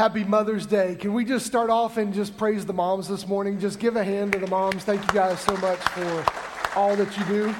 Happy Mother's Day. Can we just start off and just praise the moms this morning? Just give a hand to the moms. Thank you guys so much for all that you do.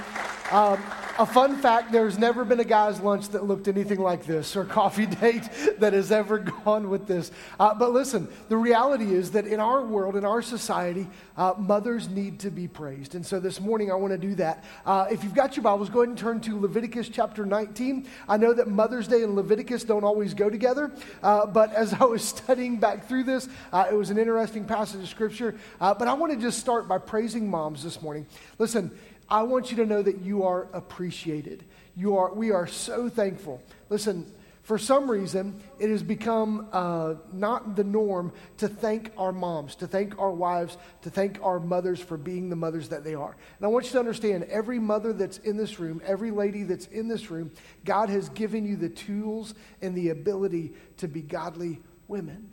Um, a fun fact there's never been a guy's lunch that looked anything like this or coffee date that has ever gone with this. Uh, but listen, the reality is that in our world, in our society, uh, mothers need to be praised. And so this morning I want to do that. Uh, if you've got your Bibles, go ahead and turn to Leviticus chapter 19. I know that Mother's Day and Leviticus don't always go together, uh, but as I was studying back through this, uh, it was an interesting passage of scripture. Uh, but I want to just start by praising moms this morning. Listen, I want you to know that you are appreciated. You are, we are so thankful. Listen, for some reason, it has become uh, not the norm to thank our moms, to thank our wives, to thank our mothers for being the mothers that they are. And I want you to understand every mother that's in this room, every lady that's in this room, God has given you the tools and the ability to be godly women.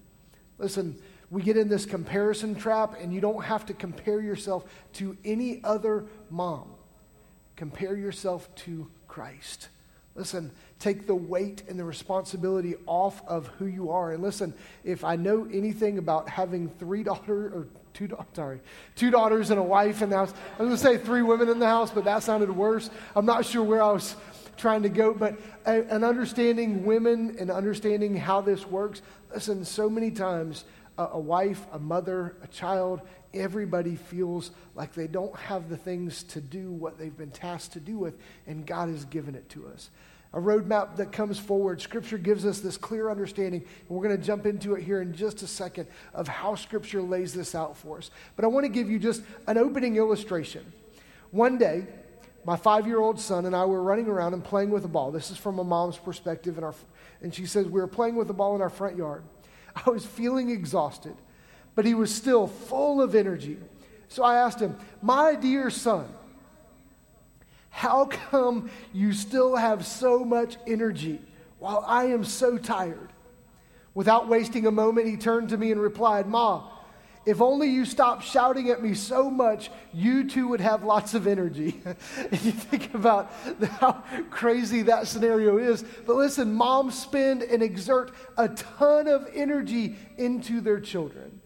Listen, we get in this comparison trap, and you don't have to compare yourself to any other mom. Compare yourself to Christ. Listen, take the weight and the responsibility off of who you are. And listen, if I know anything about having three daughters, or two, sorry, two daughters and a wife in the house, I was going to say three women in the house, but that sounded worse. I'm not sure where I was trying to go, but an understanding women and understanding how this works. Listen, so many times a, wife, a mother, a child, everybody feels like they don't have the things to do what they've been tasked to do with, and God has given it to us. A roadmap that comes forward. Scripture gives us this clear understanding, and we're going to jump into it here in just a second of how Scripture lays this out for us. But I want to give you just an opening illustration. One day, my five year old son and I were running around and playing with a ball. This is from a mom's perspective, and, our, and she says, We were playing with a ball in our front yard. I was feeling exhausted, but he was still full of energy. So I asked him, My dear son, how come you still have so much energy while I am so tired? Without wasting a moment, he turned to me and replied, Ma, if only you stopped shouting at me so much, you too would have lots of energy. and you think about how crazy that scenario is. But listen, moms spend and exert a ton of energy into their children.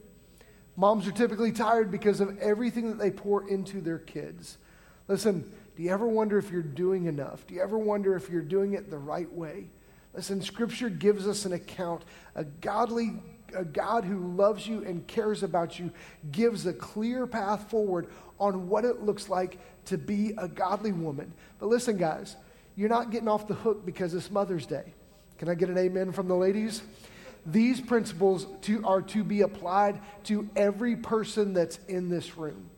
Moms are typically tired because of everything that they pour into their kids. Listen, do you ever wonder if you're doing enough? Do you ever wonder if you're doing it the right way? Listen, Scripture gives us an account, a godly a God who loves you and cares about you gives a clear path forward on what it looks like to be a godly woman. But listen, guys, you're not getting off the hook because it's Mother's Day. Can I get an amen from the ladies? These principles to, are to be applied to every person that's in this room.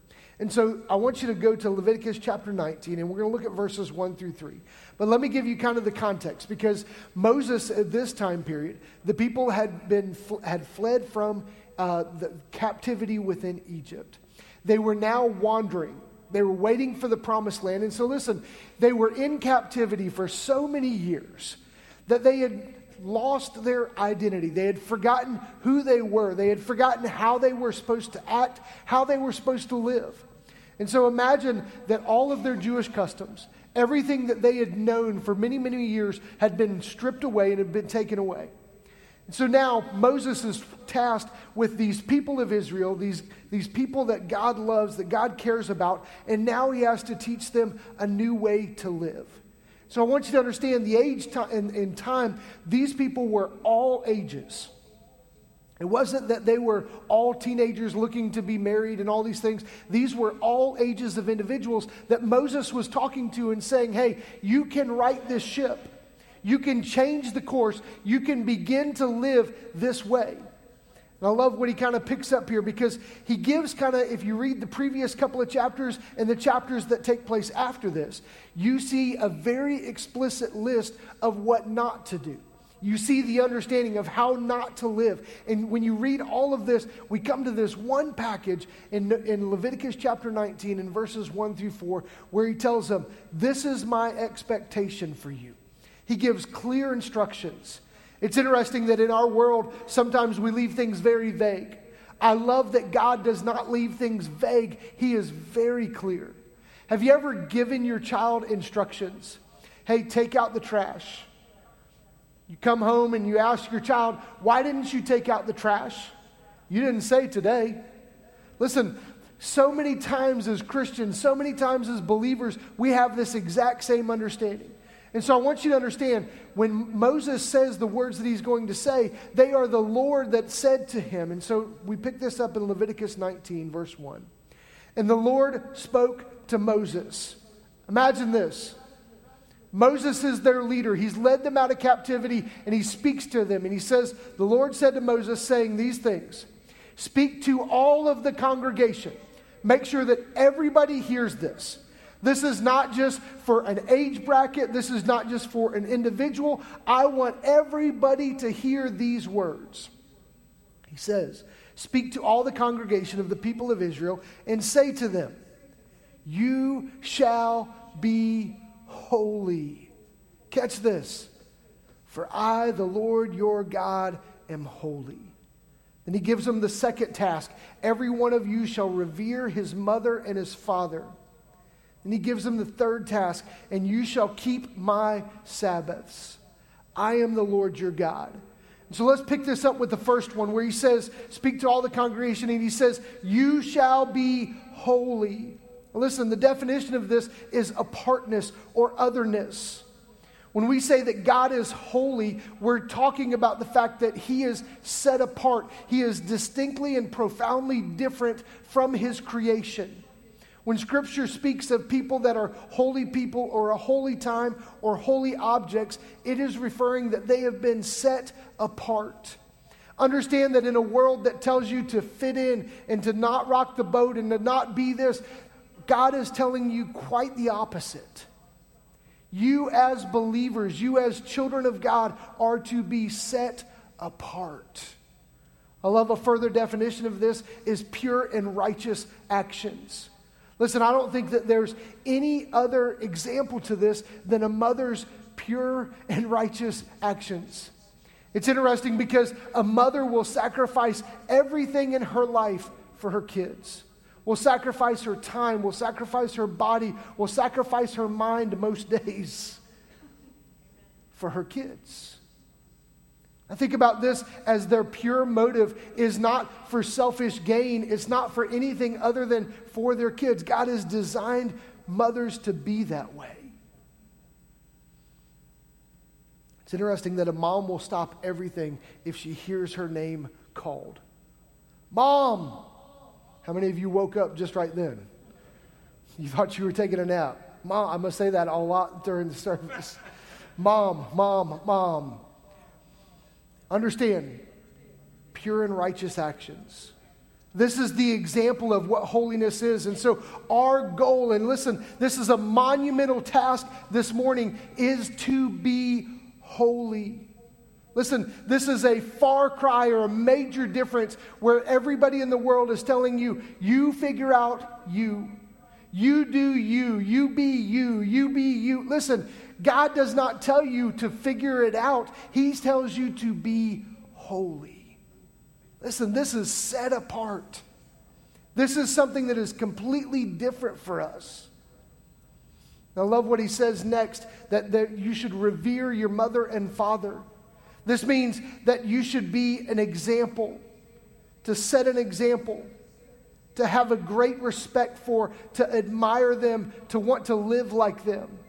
And so I want you to go to Leviticus chapter 19, and we're going to look at verses 1 through 3. But let me give you kind of the context because Moses, at this time period, the people had, been, had fled from uh, the captivity within Egypt. They were now wandering. They were waiting for the promised land. And so, listen, they were in captivity for so many years that they had lost their identity. They had forgotten who they were. They had forgotten how they were supposed to act, how they were supposed to live. And so imagine that all of their Jewish customs, everything that they had known for many, many years, had been stripped away and had been taken away. And so now Moses is tasked with these people of Israel, these, these people that God loves, that God cares about, and now he has to teach them a new way to live. So I want you to understand the age and in time, these people were all ages. It wasn't that they were all teenagers looking to be married and all these things. These were all ages of individuals that Moses was talking to and saying, hey, you can right this ship. You can change the course. You can begin to live this way. And I love what he kind of picks up here because he gives kind of, if you read the previous couple of chapters and the chapters that take place after this, you see a very explicit list of what not to do. You see the understanding of how not to live. And when you read all of this, we come to this one package in, in Leviticus chapter 19 in verses 1 through 4 where he tells them, This is my expectation for you. He gives clear instructions. It's interesting that in our world, sometimes we leave things very vague. I love that God does not leave things vague, He is very clear. Have you ever given your child instructions? Hey, take out the trash. You come home and you ask your child, Why didn't you take out the trash? You didn't say today. Listen, so many times as Christians, so many times as believers, we have this exact same understanding. And so I want you to understand when Moses says the words that he's going to say, they are the Lord that said to him. And so we pick this up in Leviticus 19, verse 1. And the Lord spoke to Moses. Imagine this. Moses is their leader. He's led them out of captivity and he speaks to them. And he says, The Lord said to Moses, saying these things Speak to all of the congregation. Make sure that everybody hears this. This is not just for an age bracket. This is not just for an individual. I want everybody to hear these words. He says, Speak to all the congregation of the people of Israel and say to them, You shall be holy. Catch this. For I, the Lord your God, am holy. Then he gives them the second task Every one of you shall revere his mother and his father and he gives them the third task and you shall keep my Sabbaths. I am the Lord your God. So let's pick this up with the first one where he says, Speak to all the congregation, and he says, You shall be holy. Listen, the definition of this is apartness or otherness. When we say that God is holy, we're talking about the fact that He is set apart. He is distinctly and profoundly different from His creation. When Scripture speaks of people that are holy people or a holy time or holy objects, it is referring that they have been set apart. Understand that in a world that tells you to fit in and to not rock the boat and to not be this, God is telling you quite the opposite. You, as believers, you, as children of God, are to be set apart. I love a further definition of this is pure and righteous actions. Listen, I don't think that there's any other example to this than a mother's pure and righteous actions. It's interesting because a mother will sacrifice everything in her life for her kids. Will sacrifice her time, will sacrifice her body, will sacrifice her mind most days for her kids. I think about this as their pure motive is not for selfish gain, it's not for anything other than for their kids. God has designed mothers to be that way. It's interesting that a mom will stop everything if she hears her name called. Mom! How many of you woke up just right then? You thought you were taking a nap. Mom, I must say that a lot during the service. Mom, mom, mom. Understand, pure and righteous actions. This is the example of what holiness is. And so, our goal, and listen, this is a monumental task this morning, is to be holy. Listen, this is a far cry or a major difference where everybody in the world is telling you, you figure out you. You do you. You be you. You be you. Listen, God does not tell you to figure it out, He tells you to be holy. Listen, this is set apart. This is something that is completely different for us. I love what he says next that, that you should revere your mother and father. This means that you should be an example, to set an example, to have a great respect for, to admire them, to want to live like them.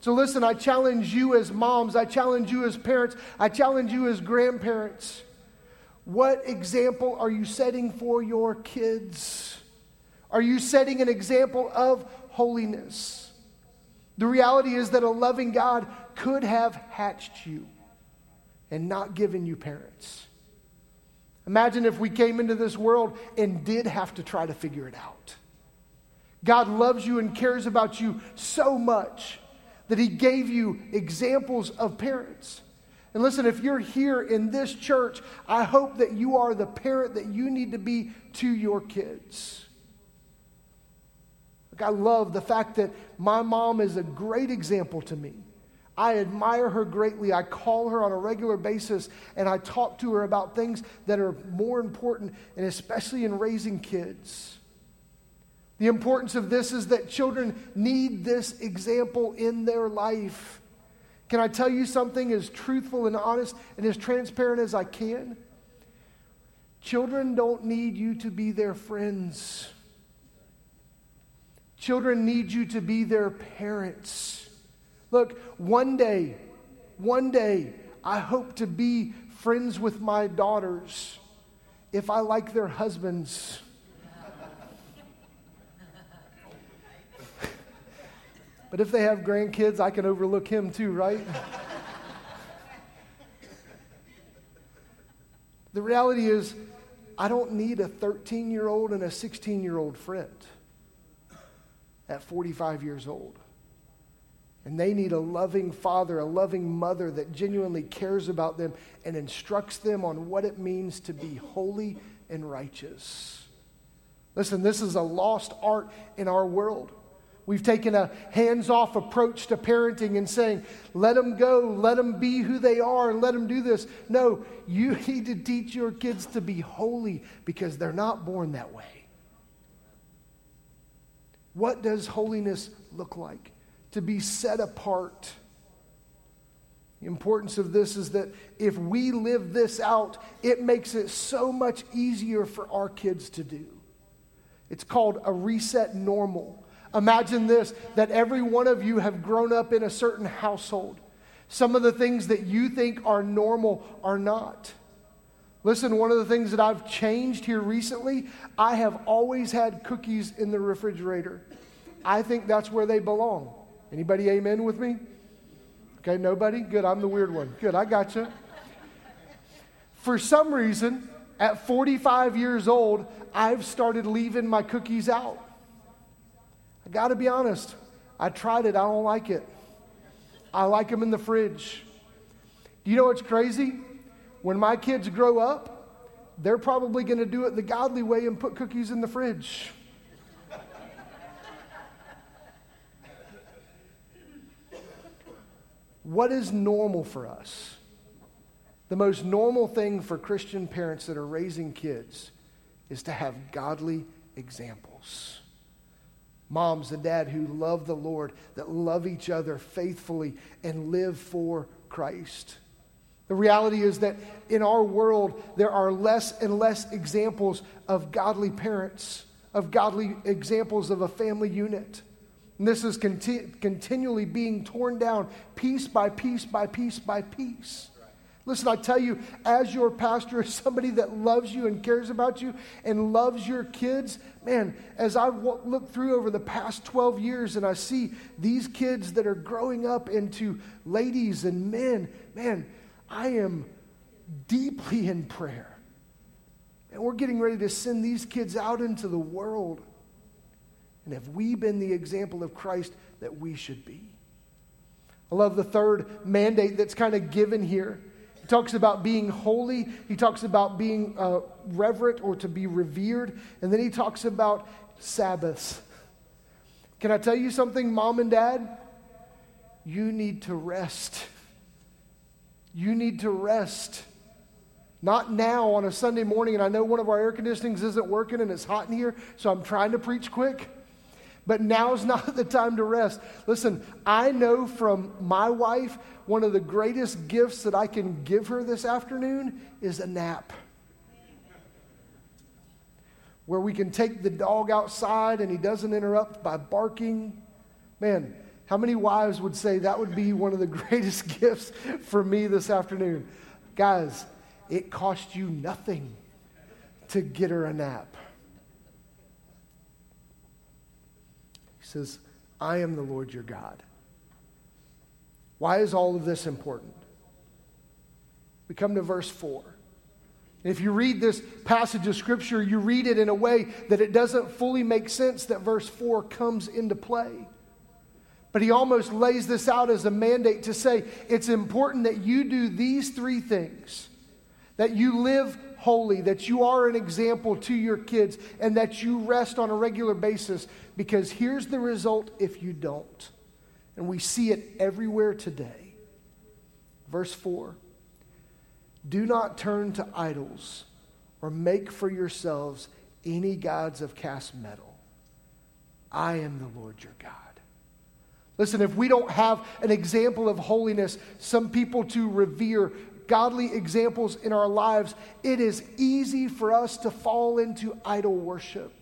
So, listen, I challenge you as moms, I challenge you as parents, I challenge you as grandparents. What example are you setting for your kids? Are you setting an example of holiness? The reality is that a loving God could have hatched you and not given you parents. Imagine if we came into this world and did have to try to figure it out. God loves you and cares about you so much that He gave you examples of parents. And listen, if you're here in this church, I hope that you are the parent that you need to be to your kids. Like I love the fact that my mom is a great example to me. I admire her greatly. I call her on a regular basis and I talk to her about things that are more important, and especially in raising kids. The importance of this is that children need this example in their life. Can I tell you something as truthful and honest and as transparent as I can? Children don't need you to be their friends. Children need you to be their parents. Look, one day, one day, I hope to be friends with my daughters if I like their husbands. but if they have grandkids, I can overlook him too, right? the reality is, I don't need a 13 year old and a 16 year old friend at 45 years old. And they need a loving father, a loving mother that genuinely cares about them and instructs them on what it means to be holy and righteous. Listen, this is a lost art in our world. We've taken a hands off approach to parenting and saying, let them go, let them be who they are, and let them do this. No, you need to teach your kids to be holy because they're not born that way. What does holiness look like? To be set apart. The importance of this is that if we live this out, it makes it so much easier for our kids to do. It's called a reset normal. Imagine this that every one of you have grown up in a certain household. Some of the things that you think are normal are not. Listen, one of the things that I've changed here recently, I have always had cookies in the refrigerator. I think that's where they belong. Anybody amen with me? Okay, nobody? Good, I'm the weird one. Good, I got you. For some reason, at 45 years old, I've started leaving my cookies out. I got to be honest. I tried it. I don't like it. I like them in the fridge. Do you know what's crazy? When my kids grow up, they're probably to do it the godly way and put cookies in the fridge. What is normal for us? The most normal thing for Christian parents that are raising kids is to have godly examples. Moms and dad who love the Lord, that love each other faithfully and live for Christ. The reality is that in our world, there are less and less examples of godly parents, of godly examples of a family unit. And this is conti- continually being torn down piece by piece by piece by piece. Listen, I tell you, as your pastor, as somebody that loves you and cares about you and loves your kids, man, as I w- look through over the past 12 years and I see these kids that are growing up into ladies and men, man, I am deeply in prayer. And we're getting ready to send these kids out into the world. And have we been the example of Christ that we should be? I love the third mandate that's kind of given here. He talks about being holy, he talks about being uh, reverent or to be revered, and then he talks about Sabbaths. Can I tell you something, mom and dad? You need to rest. You need to rest. Not now on a Sunday morning, and I know one of our air conditionings isn't working and it's hot in here, so I'm trying to preach quick. But now's not the time to rest. Listen, I know from my wife, one of the greatest gifts that I can give her this afternoon is a nap. Where we can take the dog outside and he doesn't interrupt by barking. Man, how many wives would say that would be one of the greatest gifts for me this afternoon? Guys, it cost you nothing to get her a nap. Says, I am the Lord your God. Why is all of this important? We come to verse 4. If you read this passage of Scripture, you read it in a way that it doesn't fully make sense that verse 4 comes into play. But he almost lays this out as a mandate to say it's important that you do these three things that you live holy, that you are an example to your kids, and that you rest on a regular basis. Because here's the result if you don't. And we see it everywhere today. Verse 4 Do not turn to idols or make for yourselves any gods of cast metal. I am the Lord your God. Listen, if we don't have an example of holiness, some people to revere, godly examples in our lives, it is easy for us to fall into idol worship.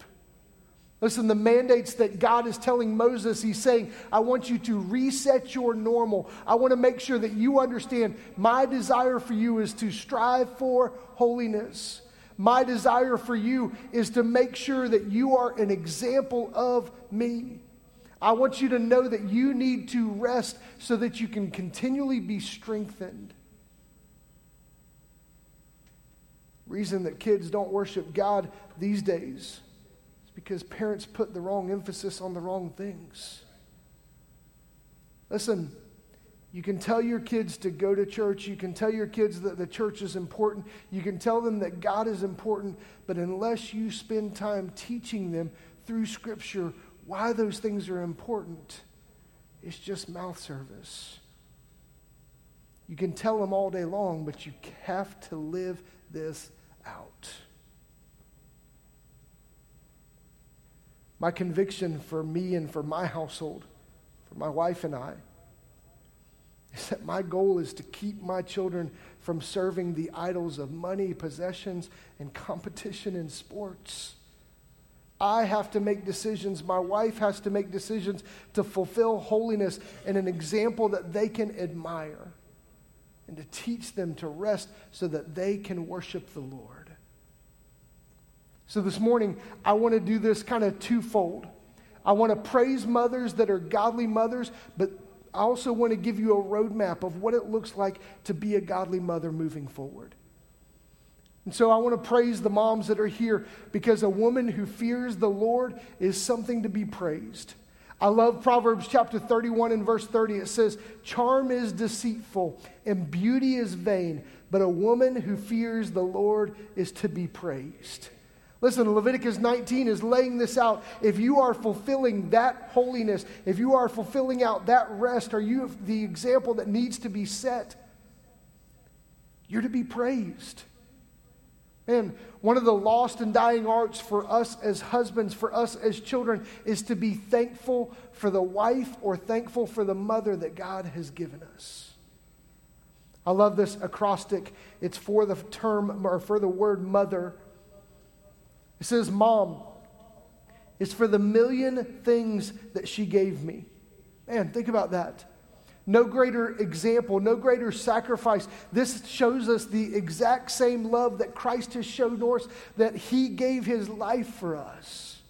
Listen, the mandates that God is telling Moses, he's saying, I want you to reset your normal. I want to make sure that you understand my desire for you is to strive for holiness. My desire for you is to make sure that you are an example of me. I want you to know that you need to rest so that you can continually be strengthened. Reason that kids don't worship God these days is because parents put the wrong emphasis on the wrong things. Listen, you can tell your kids to go to church. You can tell your kids that the church is important. You can tell them that God is important. But unless you spend time teaching them through Scripture why those things are important, it's just mouth service. You can tell them all day long, but you have to live this out. My conviction for me and for my household, for my wife and I, is that my goal is to keep my children from serving the idols of money, possessions, and competition in sports. I have to make decisions. My wife has to make decisions to fulfill holiness and an example that they can admire and to teach them to rest so that they can worship the Lord. So this morning, I want to do this kind of twofold. I want to praise mothers that are godly mothers, but I also want to give you a roadmap of what it looks like to be a godly mother moving forward. And so I want to praise the moms that are here because a woman who fears the Lord is something to be praised. I love Proverbs chapter 31 and verse 30. It says, Charm is deceitful and beauty is vain, but a woman who fears the Lord is to be praised. Listen, Leviticus 19 is laying this out. If you are fulfilling that holiness, if you are fulfilling out that rest, are you the example that needs to be set? You're to be praised. And one of the lost and dying arts for us as husbands, for us as children, is to be thankful for the wife or thankful for the mother that God has given us. I love this acrostic. It's for the term or for the word mother. It says, Mom, it's for the million things that she gave me. Man, think about that. No greater example, no greater sacrifice. This shows us the exact same love that Christ has shown us, that he gave his life for us.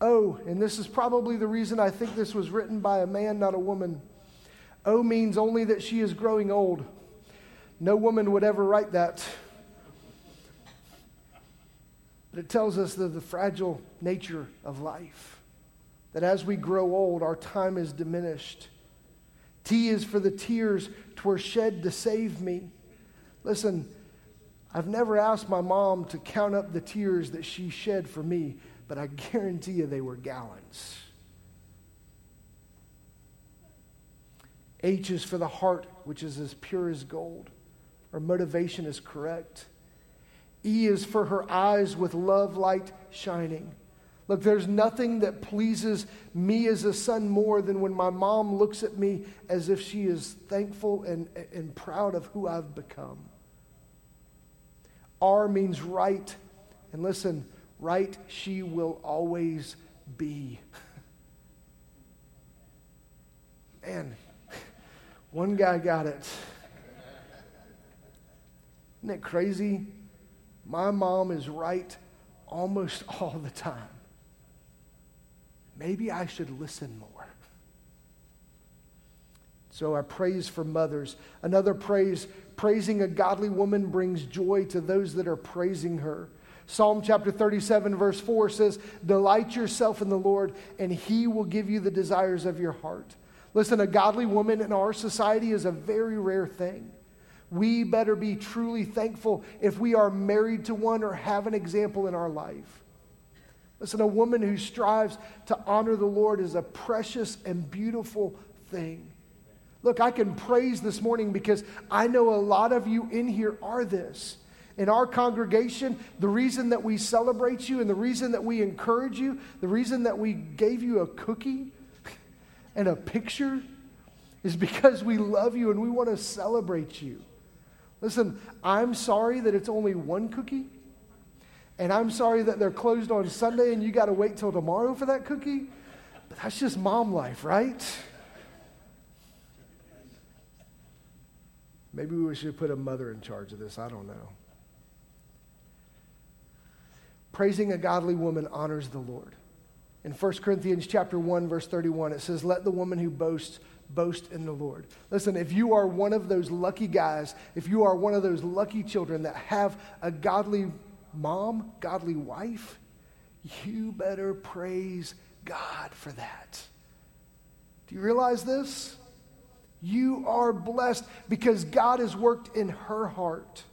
Oh, and this is probably the reason I think this was written by a man, not a woman. Oh means only that she is growing old. No woman would ever write that. But it tells us the, the fragile nature of life. That as we grow old, our time is diminished. T is for the tears twere shed to save me. Listen, I've never asked my mom to count up the tears that she shed for me, but I guarantee you they were gallons. H is for the heart, which is as pure as gold. Her motivation is correct. E is for her eyes with love light shining. Look, there's nothing that pleases me as a son more than when my mom looks at me as if she is thankful and, and proud of who I've become. R means right. And listen, right she will always be. Man, one guy got it. Isn't it crazy? My mom is right almost all the time. Maybe I should listen more. So I praise for mothers. Another praise, praising a godly woman brings joy to those that are praising her. Psalm chapter 37, verse 4 says, Delight yourself in the Lord, and he will give you the desires of your heart. Listen, a godly woman in our society is a very rare thing. We better be truly thankful if we are married to one or have an example in our life. Listen, a woman who strives to honor the Lord is a precious and beautiful thing. Look, I can praise this morning because I know a lot of you in here are this. In our congregation, the reason that we celebrate you and the reason that we encourage you, the reason that we gave you a cookie, and a picture is because we love you and we want to celebrate you. Listen, I'm sorry that it's only one cookie. And I'm sorry that they're closed on Sunday and you got to wait till tomorrow for that cookie. But that's just mom life, right? Maybe we should put a mother in charge of this. I don't know. Praising a godly woman honors the Lord. In 1 Corinthians chapter 1 verse 31 it says let the woman who boasts boast in the Lord. Listen, if you are one of those lucky guys, if you are one of those lucky children that have a godly mom, godly wife, you better praise God for that. Do you realize this? You are blessed because God has worked in her heart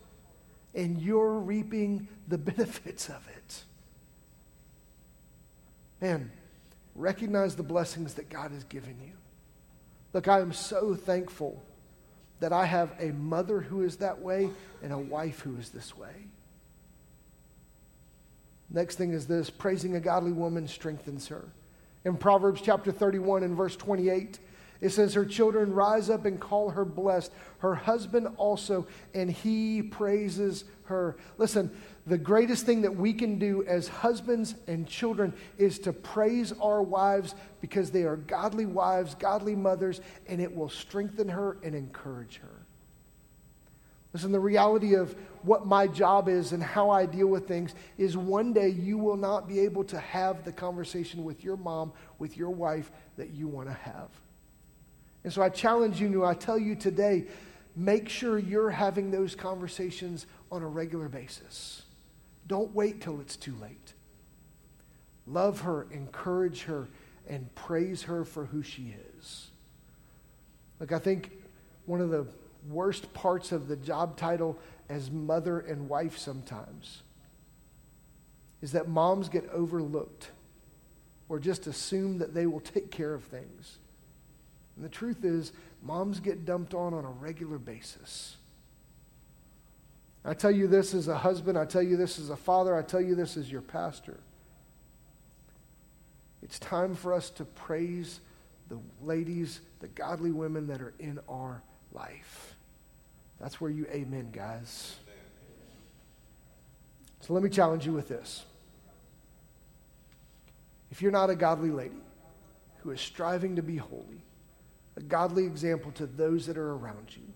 and you're reaping the benefits of it. Man, recognize the blessings that God has given you. Look, I am so thankful that I have a mother who is that way and a wife who is this way. Next thing is this praising a godly woman strengthens her. In Proverbs chapter 31 and verse 28, it says, Her children rise up and call her blessed, her husband also, and he praises her. Listen, the greatest thing that we can do as husbands and children is to praise our wives because they are godly wives, godly mothers, and it will strengthen her and encourage her. Listen, the reality of what my job is and how I deal with things is one day you will not be able to have the conversation with your mom, with your wife that you want to have. And so I challenge you, I tell you today, make sure you're having those conversations on a regular basis. Don't wait till it's too late. Love her, encourage her, and praise her for who she is. Look, I think one of the worst parts of the job title as mother and wife sometimes is that moms get overlooked or just assume that they will take care of things. And the truth is, moms get dumped on on a regular basis. I tell you this as a husband, I tell you this as a father, I tell you this as your pastor. It's time for us to praise the ladies, the godly women that are in our life. That's where you amen, guys. So let me challenge you with this. If you're not a godly lady who is striving to be holy, a godly example to those that are around you,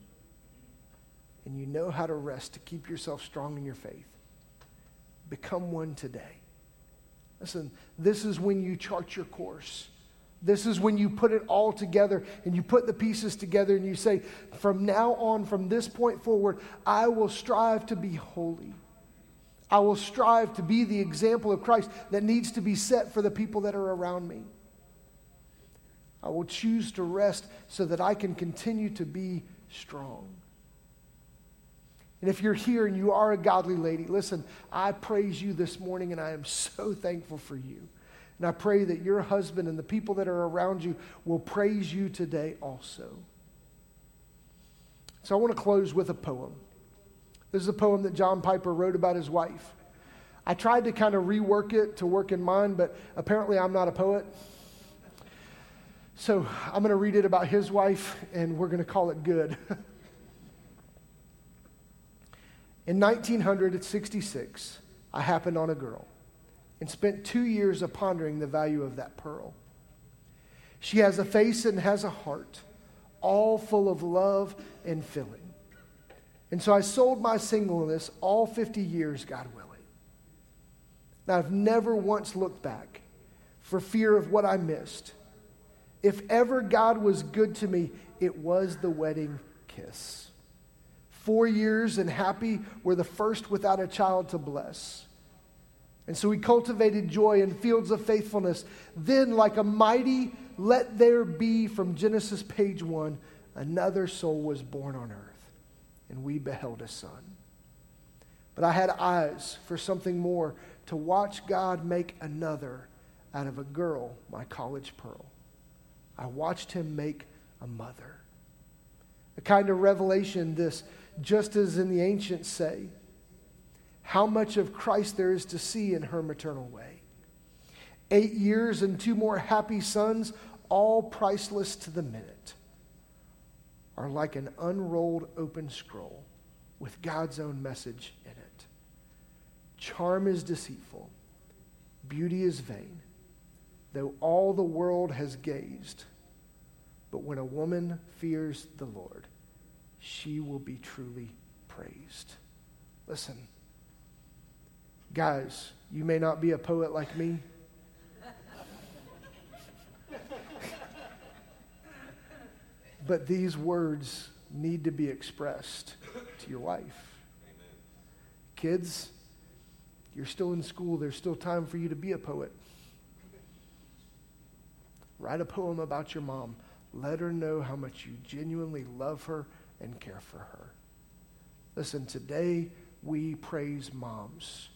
and you know how to rest to keep yourself strong in your faith, become one today. Listen, this is when you chart your course. This is when you put it all together and you put the pieces together and you say, from now on, from this point forward, I will strive to be holy. I will strive to be the example of Christ that needs to be set for the people that are around me. I will choose to rest so that I can continue to be strong. And if you're here and you are a godly lady, listen, I praise you this morning and I am so thankful for you. And I pray that your husband and the people that are around you will praise you today also. So I want to close with a poem. This is a poem that John Piper wrote about his wife. I tried to kind of rework it to work in mine, but apparently I'm not a poet. So I'm going to read it about his wife, and we're going to call it good. In 1966, I happened on a girl and spent two years of pondering the value of that pearl. She has a face and has a heart, all full of love and filling. And so I sold my singleness all 50 years, God willing. Now, I've never once looked back for fear of what I missed. If ever God was good to me, it was the wedding kiss. Four years and happy were the first without a child to bless. And so he cultivated joy in fields of faithfulness. Then, like a mighty let there be from Genesis page one, another soul was born on earth, and we beheld a son. But I had eyes for something more to watch God make another out of a girl, my college pearl. I watched him make a mother. A kind of revelation, this just as in the ancients say, how much of Christ there is to see in her maternal way. Eight years and two more happy sons, all priceless to the minute, are like an unrolled open scroll with God's own message in it. Charm is deceitful, beauty is vain, though all the world has gazed. But when a woman fears the Lord, she will be truly praised. Listen, guys, you may not be a poet like me. but these words need to be expressed to your wife. Amen. Kids, you're still in school. There's still time for you to be a poet. Write a poem about your mom. Let her know how much you genuinely love her and care for her. Listen, today we praise moms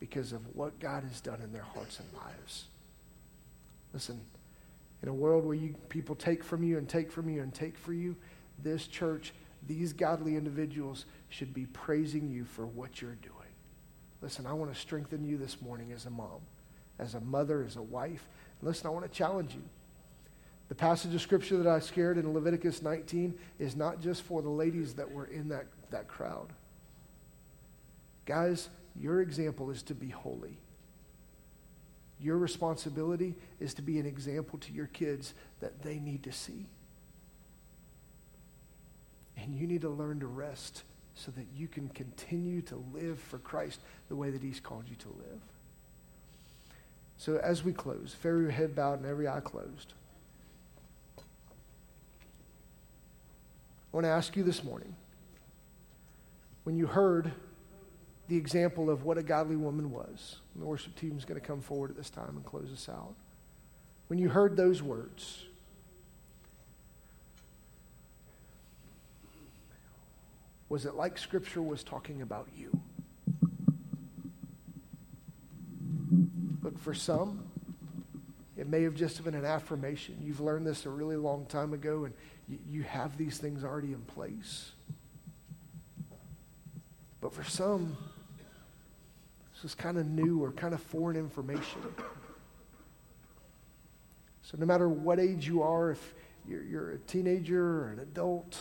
because of what God has done in their hearts and lives. Listen, in a world where you, people take from you and take from you and take from you, this church, these godly individuals should be praising you for what you're doing. Listen, I want to strengthen you this morning as a mom, as a mother, as a wife. Listen, I want to challenge you. The passage of scripture that I shared in Leviticus 19 is not just for the ladies that were in that, that crowd. Guys, your example is to be holy. Your responsibility is to be an example to your kids that they need to see. And you need to learn to rest so that you can continue to live for Christ the way that He's called you to live. So as we close, every head bowed and every eye closed, I want to ask you this morning when you heard the example of what a godly woman was. And the worship team is going to come forward at this time and close us out. When you heard those words, was it like Scripture was talking about you? Look, for some, it may have just been an affirmation. You've learned this a really long time ago, and you, you have these things already in place. But for some, this is kind of new or kind of foreign information. So, no matter what age you are, if you're, you're a teenager or an adult,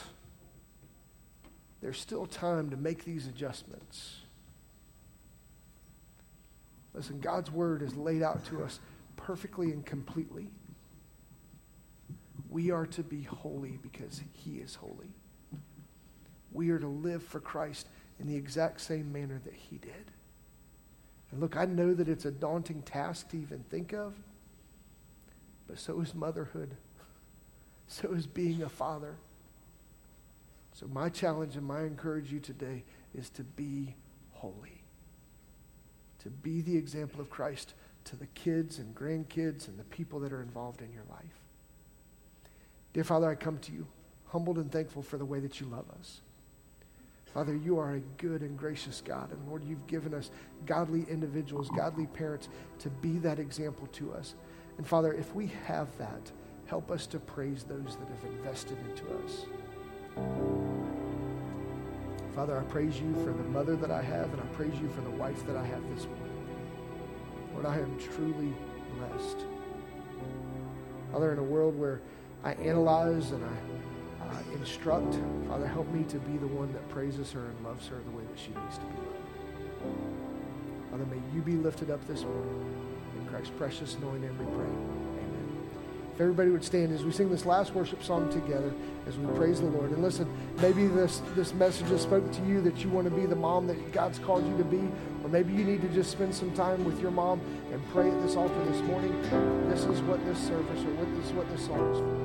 there's still time to make these adjustments. Listen, God's word is laid out to us perfectly and completely. We are to be holy because he is holy. We are to live for Christ in the exact same manner that he did. And look, I know that it's a daunting task to even think of, but so is motherhood. So is being a father. So, my challenge and my encourage you today is to be holy, to be the example of Christ to the kids and grandkids and the people that are involved in your life. Dear Father, I come to you humbled and thankful for the way that you love us. Father, you are a good and gracious God. And Lord, you've given us godly individuals, godly parents to be that example to us. And Father, if we have that, help us to praise those that have invested into us. Father, I praise you for the mother that I have, and I praise you for the wife that I have this morning. Lord, I am truly blessed. Father, in a world where I analyze and I uh, instruct. Father, help me to be the one that praises her and loves her the way that she needs to be loved. Father, may you be lifted up this morning. In Christ's precious anointing name we pray. Amen. If everybody would stand as we sing this last worship song together, as we praise the Lord. And listen, maybe this, this message has spoken to you that you want to be the mom that God's called you to be, or maybe you need to just spend some time with your mom and pray at this altar this morning. This is what this service, or what this, what this song is for.